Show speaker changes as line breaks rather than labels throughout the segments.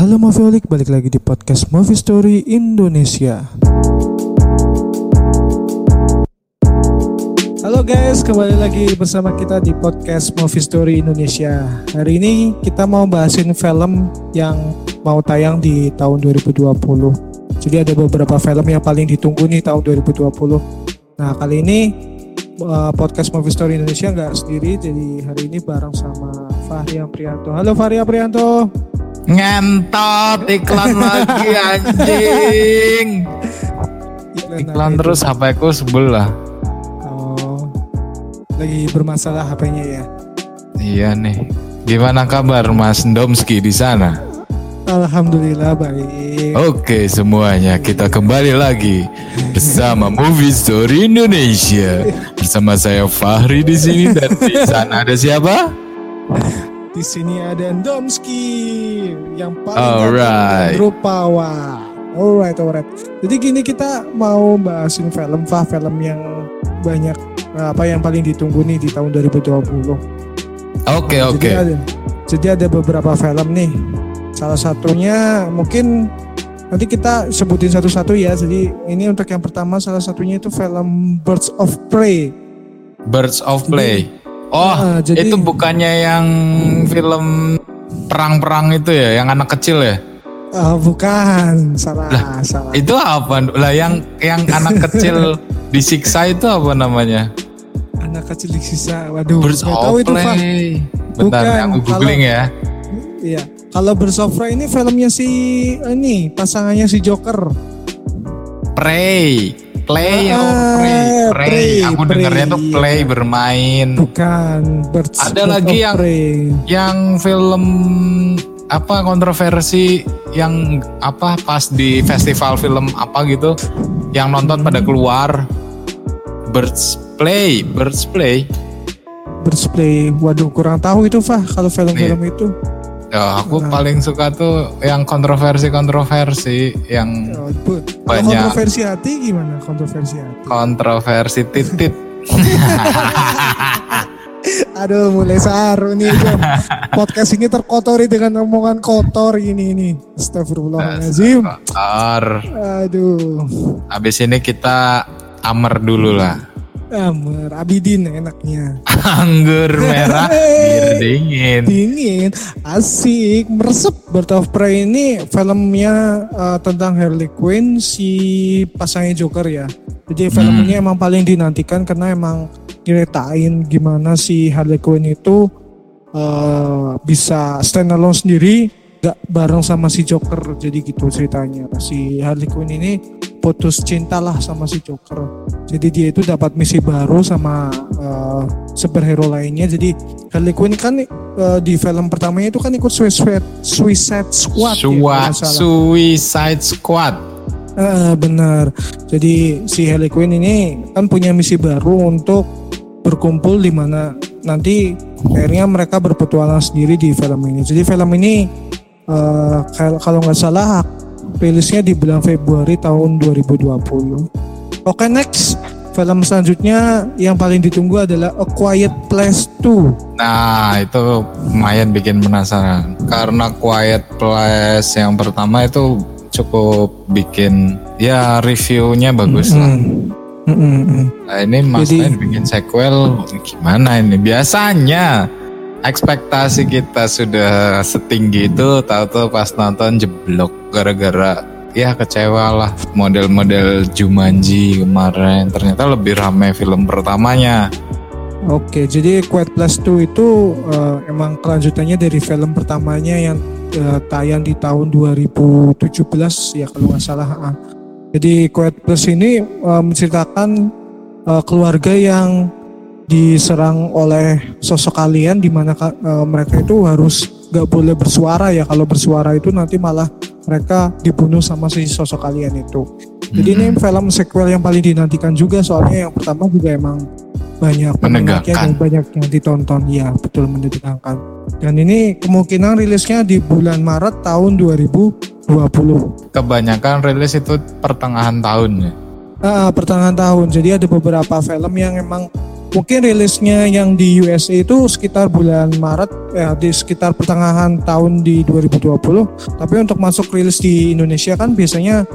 Halo Moviolik, balik lagi di podcast Movie Story Indonesia. Halo guys, kembali lagi bersama kita di podcast Movie Story Indonesia. Hari ini kita mau bahasin film yang mau tayang di tahun 2020. Jadi ada beberapa film yang paling ditunggu nih tahun 2020. Nah kali ini uh, podcast Movie Story Indonesia nggak sendiri, jadi hari ini bareng sama Fahri Aprianto. Halo Fahri Aprianto.
Ngentot iklan lagi anjing.
Iklan,
Iklan
apa itu?
terus HP ku sebel lah.
Oh, lagi bermasalah HP-nya ya.
Iya nih. Gimana kabar Mas Domski di sana?
Alhamdulillah baik.
Oke semuanya kita kembali lagi bersama Movie Story Indonesia bersama saya Fahri di sini dan di sana ada siapa?
Di sini ada Domski yang paling
Alright.
ganteng Rupawa. Alright, alright. Jadi gini kita mau bahasin film, Fah, film yang banyak apa yang paling ditunggu nih di tahun 2020.
Oke
Jadi
oke.
ada, jadi ada beberapa film nih. Salah satunya mungkin nanti kita sebutin satu-satu ya. Jadi ini untuk yang pertama salah satunya itu film Birds of Prey.
Birds of Play. Oh
Ah, jadi-
itu bukannya yang film perang-perang itu ya, yang anak kecil ya?
Ah, bukan, salah, salah.
Itu apa? Lah yang yang anak kecil disiksa itu apa namanya?
Anak kecil disiksa. Waduh,
Birds
tahu itu.
Play. Bentar,
Bukan,
aku googling ya.
Iya. Kalau Birds of Prey ini filmnya si ini pasangannya si Joker.
Prey. Play
Ah,
oh. Prey. Prey, Aku dengarnya tuh. Play bermain.
Bukan
Ada lagi yang-. Yang film apa kontroversi yang apa pas di festival film apa gitu yang nonton pada keluar Birds Play, Birds Play.
Birds Play. Waduh, kurang tahu itu Fah kalau film-film itu.
Ya, aku
Nah.
paling suka tuh yang kontroversi-kontroversi yang
Oh,
Banyak.
kontroversi hati gimana? Kontroversi hati.
kontroversi titit.
Aduh, mulai saru nih. Podcast ini terkotori dengan omongan kotor ini ini. Astagfirullahaladzim.
Kotor.
Aduh.
Habis ini kita amer dulu lah.
Amar, Abidin enaknya.
Anggur merah, bir dingin.
Dingin, asik, meresep. Bird of Prey ini filmnya uh, tentang Harley Quinn si pasangnya Joker ya. Jadi film
Hmm.
ini emang paling dinantikan karena emang nyeritain gimana si Harley Quinn itu uh, bisa stand alone sendiri gak bareng sama si Joker jadi gitu ceritanya si Harley Quinn ini putus cinta lah sama si Joker jadi dia itu dapat misi baru sama uh, superhero lainnya jadi Harley Quinn kan uh, di film pertamanya itu kan ikut Suicide, Suicide Squad ya,
Sua-
salah.
Suicide Squad.
Eh, benar. Jadi si Harley Quinn ini kan punya misi baru untuk berkumpul di mana nanti akhirnya mereka berpetualang sendiri di film ini. Jadi film ini kalau kalau nggak salah rilisnya di bulan Februari tahun 2020. Oke next film selanjutnya yang paling ditunggu adalah A Quiet Place 2.
Nah, itu lumayan bikin penasaran. Karena Quiet Place yang pertama itu cukup bikin ya reviewnya bagus lah.
Mm. Mm, mm, mm.
Nah, ini maksudnya bikin sequel gimana ini? Biasanya ekspektasi kita sudah setinggi itu tahu-tahu pas nonton jeblok gara-gara ya kecewa lah model-model Jumanji kemarin ternyata lebih ramai film pertamanya
Oke, jadi Quiet Place 2 itu eh, emang kelanjutannya dari film pertamanya yang eh, tayang di tahun 2017 ya kalau nggak salah. ah. Jadi Quiet Place ini eh, menceritakan eh, keluarga yang diserang oleh sosok alien di mana eh, mereka itu harus nggak boleh bersuara ya. Kalau bersuara itu nanti malah mereka dibunuh sama si sosok alien itu. Jadi ini film sequel yang paling dinantikan juga. Soalnya yang pertama juga emang banyak
Menegangkan.
dan banyak yang ditonton. Ya betul menegangkan. Dan ini kemungkinan rilisnya di bulan Maret tahun 2020
kebanyakan rilis itu pertengahan tahun ya?
Ah, pertengahan tahun. Jadi ada beberapa film yang emang mungkin rilisnya yang di USA itu sekitar bulan Maret ya di sekitar pertengahan tahun di 2020 tapi untuk masuk rilis di Indonesia kan biasanya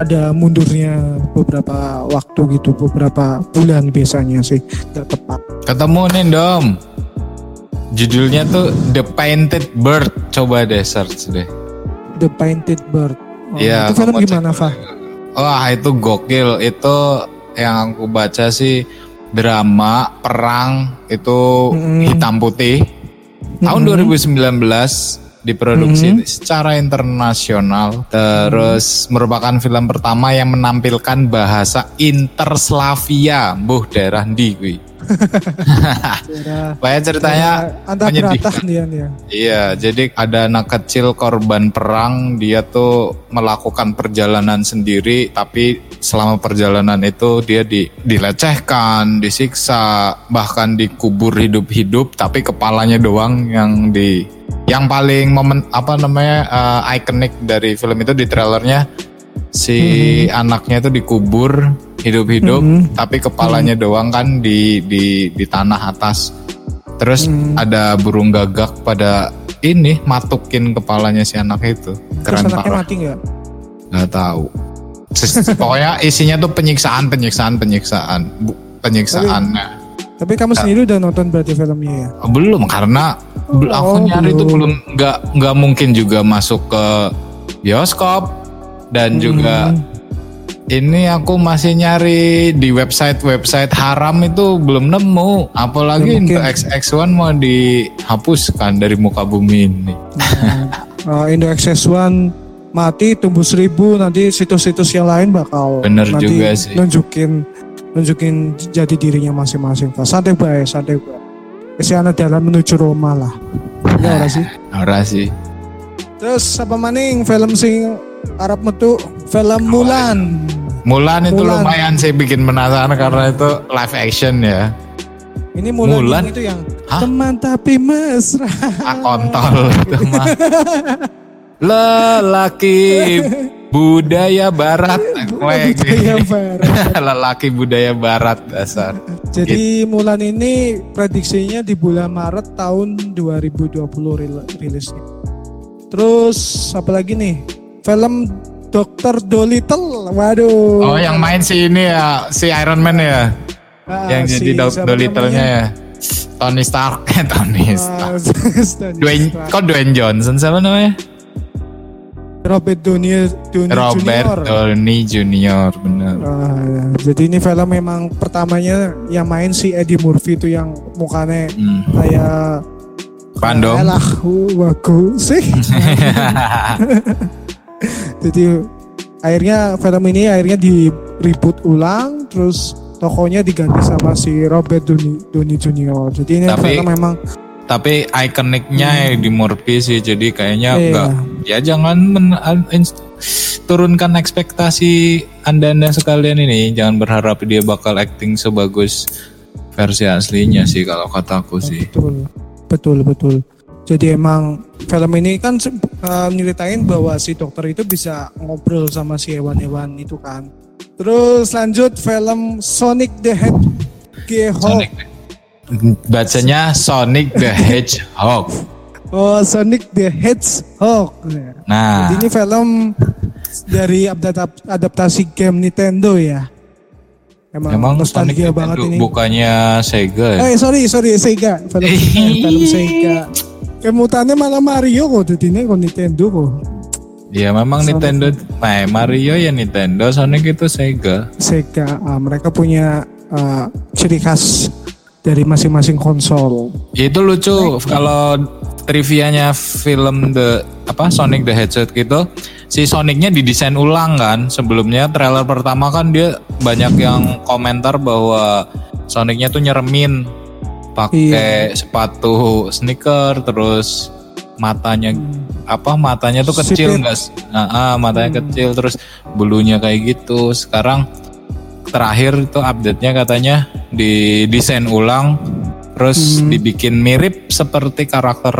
ada mundurnya beberapa waktu gitu beberapa bulan biasanya sih nggak tepat
Ketemu nih Dom. Judulnya tuh The Painted Bird. Coba deh search deh.
The Painted Bird Oh,
Iya,
itu film gimana Fah?
Wah itu gokil. Itu yang aku baca sih drama perang itu
Mm-mm.
hitam putih. Tahun 2019 diproduksi secara internasional. Terus merupakan film pertama yang menampilkan bahasa Interslavia. Buh daerah ndi kuwi. Banyak ceritanya menyedihkan.
dia nih ya.
Iya, jadi ada anak kecil korban perang, dia tuh melakukan perjalanan sendiri, tapi selama perjalanan itu dia di, dilecehkan, disiksa, bahkan dikubur hidup-hidup, tapi kepalanya doang yang di yang paling momen apa namanya eh, ikonik dari film itu di trailernya si anaknya itu dikubur hidup-hidup,
Mhm.
tapi kepalanya doang kan di di di tanah atas. Terus
Hmm.
ada burung gagak pada ini matukin kepalanya si anak itu.
Terus
Keren
anaknya
parah.
mati nggak?
Nggak tahu. Pokoknya isinya tuh penyiksaan, penyiksaan, penyiksaan, Bu, penyiksaannya.
Tapi kamu sendiri udah nonton berarti filmnya ya?
Belum karena bel- aku
Oh,
nyari itu
belum.
nggak nggak mungkin juga masuk ke bioskop dan juga
Hmm.
ini aku masih nyari di website-website haram itu belum nemu. Apalagi
mungkin.
XX1 mau dihapuskan dari muka bumi ini.
uh, Indo Access One mati tumbuh seribu nanti situs-situs yang lain bakal
Bener
nanti
juga sih.
nunjukin nunjukin jati dirinya masing-masing santai baik santai baik Kesiana jalan menuju Roma lah ya ora sih
Ora sih.
terus apa maning film sing Arab metu film Mulan
Mulan itu
Mulan.
lumayan sih bikin penasaran karena itu live action ya.
ini Mulan,
Mulan?
yang itu yang
Hah?
teman tapi mesra
Ah kontol itu mah. Lelaki budaya barat.
Budaya barat
Lelaki budaya barat dasar.
Jadi Mulan ini prediksinya di bulan Maret tahun 2020 ril- rilisnya. Terus apa lagi nih? Film Dr. Dolittle. Waduh.
Oh yang main si ini ya, si Iron Man ya.
Ah,
yang
si-
jadi
siapa
Dolittle-nya ya. Tony Stark. Eh, Tony
Ah,
Stark. Dwayne,
Stark.
kok Dwayne Johnson siapa namanya?
Robert Downey, Downey
Robert
Jr.
Downey Jr. bener.
Ah, ya. Jadi ini film memang pertamanya yang main si Eddie Murphy itu yang mukanya
Hmm.
kayak
Pandom.
Alah, wagu sih. Jadi akhirnya film ini akhirnya di reboot ulang terus tokonya diganti sama si Robert Downey, Downey Jr. Jadi ini
Tapi-
film memang
Tapi ikoniknya di Murphy sih, jadi kayaknya
Iya.
Ya jangan men- turunkan ekspektasi anda-anda sekalian ini. Jangan berharap dia bakal acting sebagus versi aslinya sih kalau kataku sih.
betul, betul, betul. Jadi emang film ini kan uh, nyeritain bahwa si dokter itu bisa ngobrol sama si hewan-hewan itu kan. Terus lanjut film Sonic the Hedgehog.
Sonic. Bacanya Sonic the Hedgehog.
Oh, Sonic the Hedgehog.
Nah,
Jadi ini film dari adap- adaptasi game Nintendo ya. Emang,
emang Sonic
nostalgia
Nintendo
banget ini.
bukannya Sega ya?
Eh sorry sorry Sega film film Sega. Kemutannya malah Mario kok jadi ini kok Nintendo kok.
Ya memang
Sonic.
Nintendo, nah Mario ya Nintendo, Sonic itu Sega.
Sega ah, mereka punya ah, ciri khas dari masing-masing konsol.
Ya, itu lucu kalau trivianya film the apa Sonic the Hedgehog gitu si Sonicnya didesain ulang kan sebelumnya. Trailer pertama kan dia banyak yang komentar bahwa Sonicnya tuh nyeremin pakai sepatu sneaker terus matanya apa matanya tuh kecil
Sipit.
nggak s- ah, matanya kecil terus bulunya kayak gitu. Sekarang terakhir itu update-nya katanya didesain ulang terus
Hmm.
dibikin mirip seperti karakter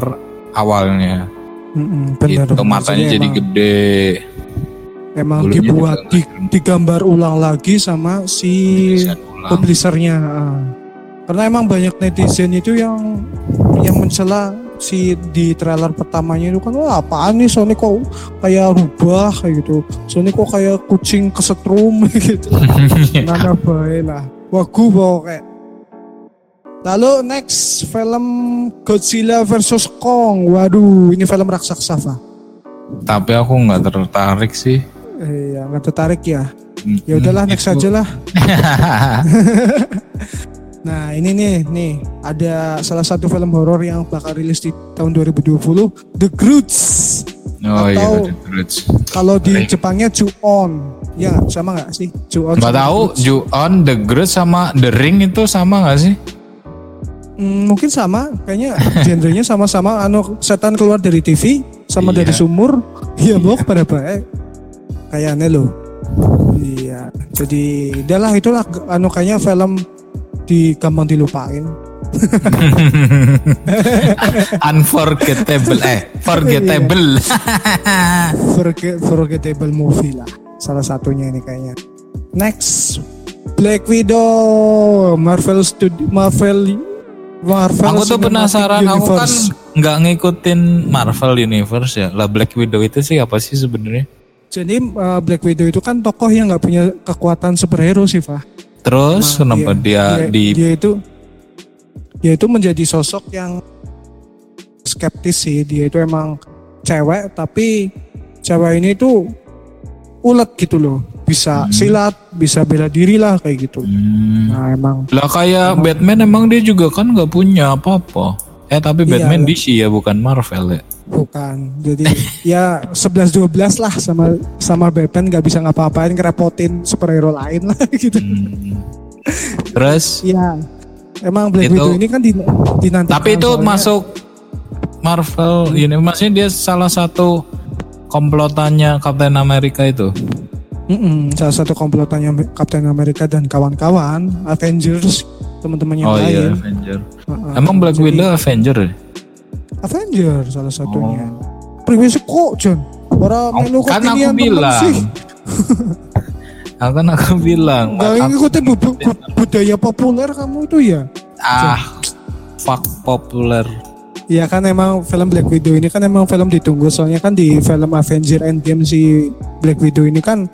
awalnya
Mm-mm, bener.
itu matanya
Maksudnya
jadi
emang-
gede
Emang
Bulunya
dibuat di, digambar ulang lagi sama si publishernya. ah. Karena emang banyak netizen itu yang yang mencela si di trailer pertamanya itu kan wah apaan nih Sony kok kayak rubah kayak gitu Sony kok kayak kucing kesetrum gitu nana bae lah wagu kayak lalu next film Godzilla versus Kong waduh ini film raksasa Fa.
Tapi aku nggak tertarik sih.
Eh, ya nggak tertarik ya. Ya udahlah next
Itu-
aja lah. Nah ini nih nih ada salah satu film horor yang bakal rilis di tahun 2020 The Grudge.
oh iya,
Atau-
The Grudge.
Kalau di. Jepangnya Ju-on. Ya sama nggak sih? Ju-on.
Nggak tahu. Ju-on, The Grudge sama The Ring itu sama nggak sih?
Hmm, mungkin sama. Kayaknya genrenya sama-sama. Anu setan keluar dari TV sama
Iya.
dari sumur. Iya mau pada baik. Kayaknya lo. Iya. Jadi udahlah itulah anu kayaknya film di gampang dilupain.
Unforgettable, eh, forgettable.
Forget, forgettable movie lah. Salah satunya ini kayaknya. Next Black Widow Marvel Studio Marvel Marvel
aku tuh penasaran, aku kan
Universe.
nggak ngikutin Marvel Universe ya. Lah Black Widow itu sih apa sih sebenarnya?
Jadi uh, Black Widow itu kan tokoh yang nggak punya kekuatan superhero sih, Fah.
Terus
Nah,
kenapa dia, di
dia itu dia itu menjadi sosok yang skeptis sih. Dia itu emang cewek tapi cewek ini tuh ulet gitu loh. Bisa
Hmm.
silat, bisa bela diri lah kayak gitu.
Hmm.
Nah, emang
Lah kayak Batman emang dia juga kan nggak punya apa-apa. Eh tapi
Iya,
Batman. DC ya bukan Marvel ya.
bukan. Jadi ya 11 12 lah sama sama Batman nggak bisa ngapa-ngapain ngerepotin superhero lain lah gitu.
Hmm. Terus
Iya. Emang Black
Itu-
Widow ini kan di, dinantikan
tapi itu
soalnya-
masuk Marvel ini maksudnya dia salah satu komplotannya Captain America itu.
Mm-mm, salah satu komplotannya Captain America dan kawan-kawan Avengers teman-teman yang
oh
lain.
iya Avenger.
Heeh.
Emang Black
Jadi,
Widow Avenger ya?
Avenger salah satunya.
Oh.
Priwes kok John. Orang
Oh,
melu
kan aku bilang.
sih.
Aku kan aku bilang.
Gak ngikutin bu- bu- bu- budaya populer kamu itu ya.
ah fuck populer.
Ya kan emang film Black Widow ini kan emang film ditunggu soalnya kan di film Avenger Endgame si Black Widow ini kan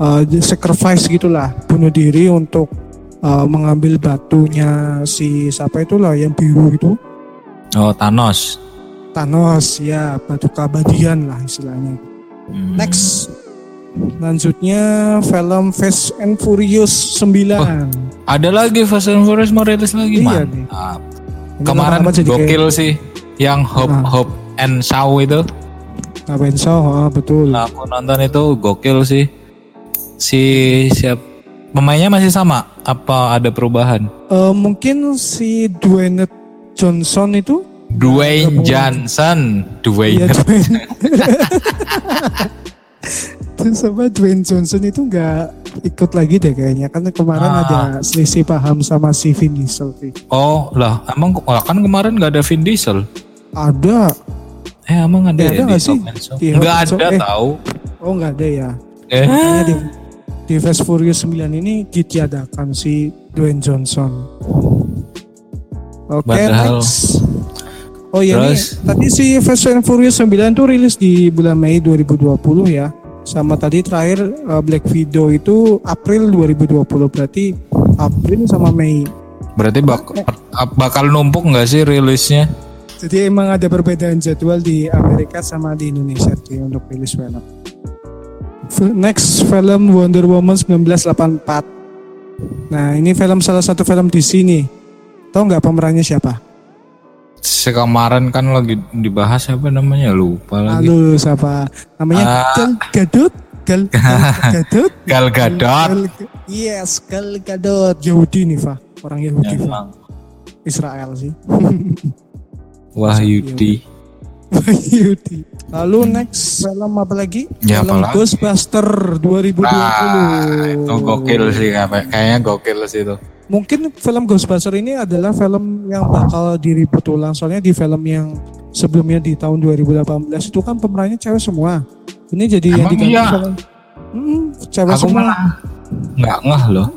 uh, sacrifice gitulah bunuh diri untuk uh, mengambil batunya si siapa itulah yang biru itu
Oh Thanos.
Thanos ya batu keabadian lah istilahnya.
Hmm.
Next lanjutnya film Fast and Furious 9.
Ada lagi Fast and Furious mau rilis lagi
Iya nih.
mantap.
Ini
Kemarin gokil sih yang Hope
Ah.
Hope and Shaw itu.
kayak ngapain so, ah, betul.
Nah, aku nonton itu gokil sih. Si siap pemainnya masih sama apa ada perubahan?
Eh, mungkin si Dwayne Johnson itu
Dwayne Johnson,
Iya
Dwayne.
Dwayne. Terus sama Dwayne Johnson itu nggak ikut lagi deh kayaknya kan kemarin
Ah.
ada selisih paham sama si Vin Diesel sih.
Oh lah, emang kan kemarin nggak ada Vin Diesel.
Ada.
Eh emang ada
Ya,
ya,
ada nggak sih?
Nggak ada
eh.
tahu.
Oh nggak ada ya.
Eh,
Makanya di, di Fast Furious 9 ini ditiadakan si Dwayne Johnson. Oke,
Padahal-
next. Oh iya
Terus?
nih, tadi si Fast and Furious 9 tuh rilis di bulan Mei 2020 ya. Sama tadi terakhir uh, Black Widow itu April 2020 berarti April sama Mei.
berarti bak- bakal numpuk nggak sih rilisnya?
Jadi emang ada perbedaan jadwal di Amerika sama di Indonesia sih untuk rilis film. Next film Wonder Woman 1984. Nah ini film salah satu film di sini. Tahu nggak pemerannya siapa?
Si kemarin kan lagi dibahas apa namanya lupa lagi.
Halo siapa? Namanya
Ah.
Gal Gadot. Gal, Gal Gadot.
Gal Gadot.
Yes, Gal Gadot. Yahudi nih, Pak. Orang Yahudi, Pak.
Emang.
Israel sih.
Wahyudi.
Yahudi. Lalu next film apa lagi?
Ya,
film
apa lagi?
Ghostbuster 2020.
Ah, itu gokil sih kayak- kayaknya gokil sih itu.
Mungkin film Ghostbuster ini adalah film yang bakal diribut ulang soalnya di film yang sebelumnya di tahun 2018 itu kan pemerannya cewek semua. Ini jadi yang
Emang
diganti
iya?
film- Hmm, cewek
Aku
semua.
nggak ngeh loh.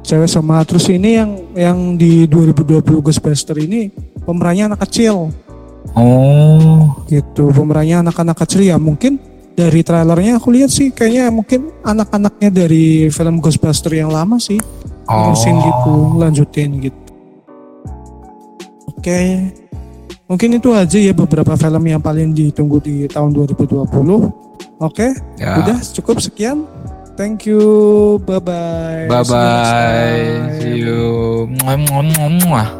cewek sama terus ini yang yang di 2020 Ghostbuster ini pemerannya anak kecil
Oh,
gitu pemerannya anak-anak kecil ya mungkin dari trailernya aku lihat sih kayaknya mungkin anak-anaknya dari film Ghostbuster yang lama sih
oh.
terusin gitu lanjutin gitu oke mungkin itu aja ya beberapa film yang paling ditunggu di tahun 2020 oke
Ya.
udah cukup sekian thank you bye bye
Bye bye. See you. Muah, muah.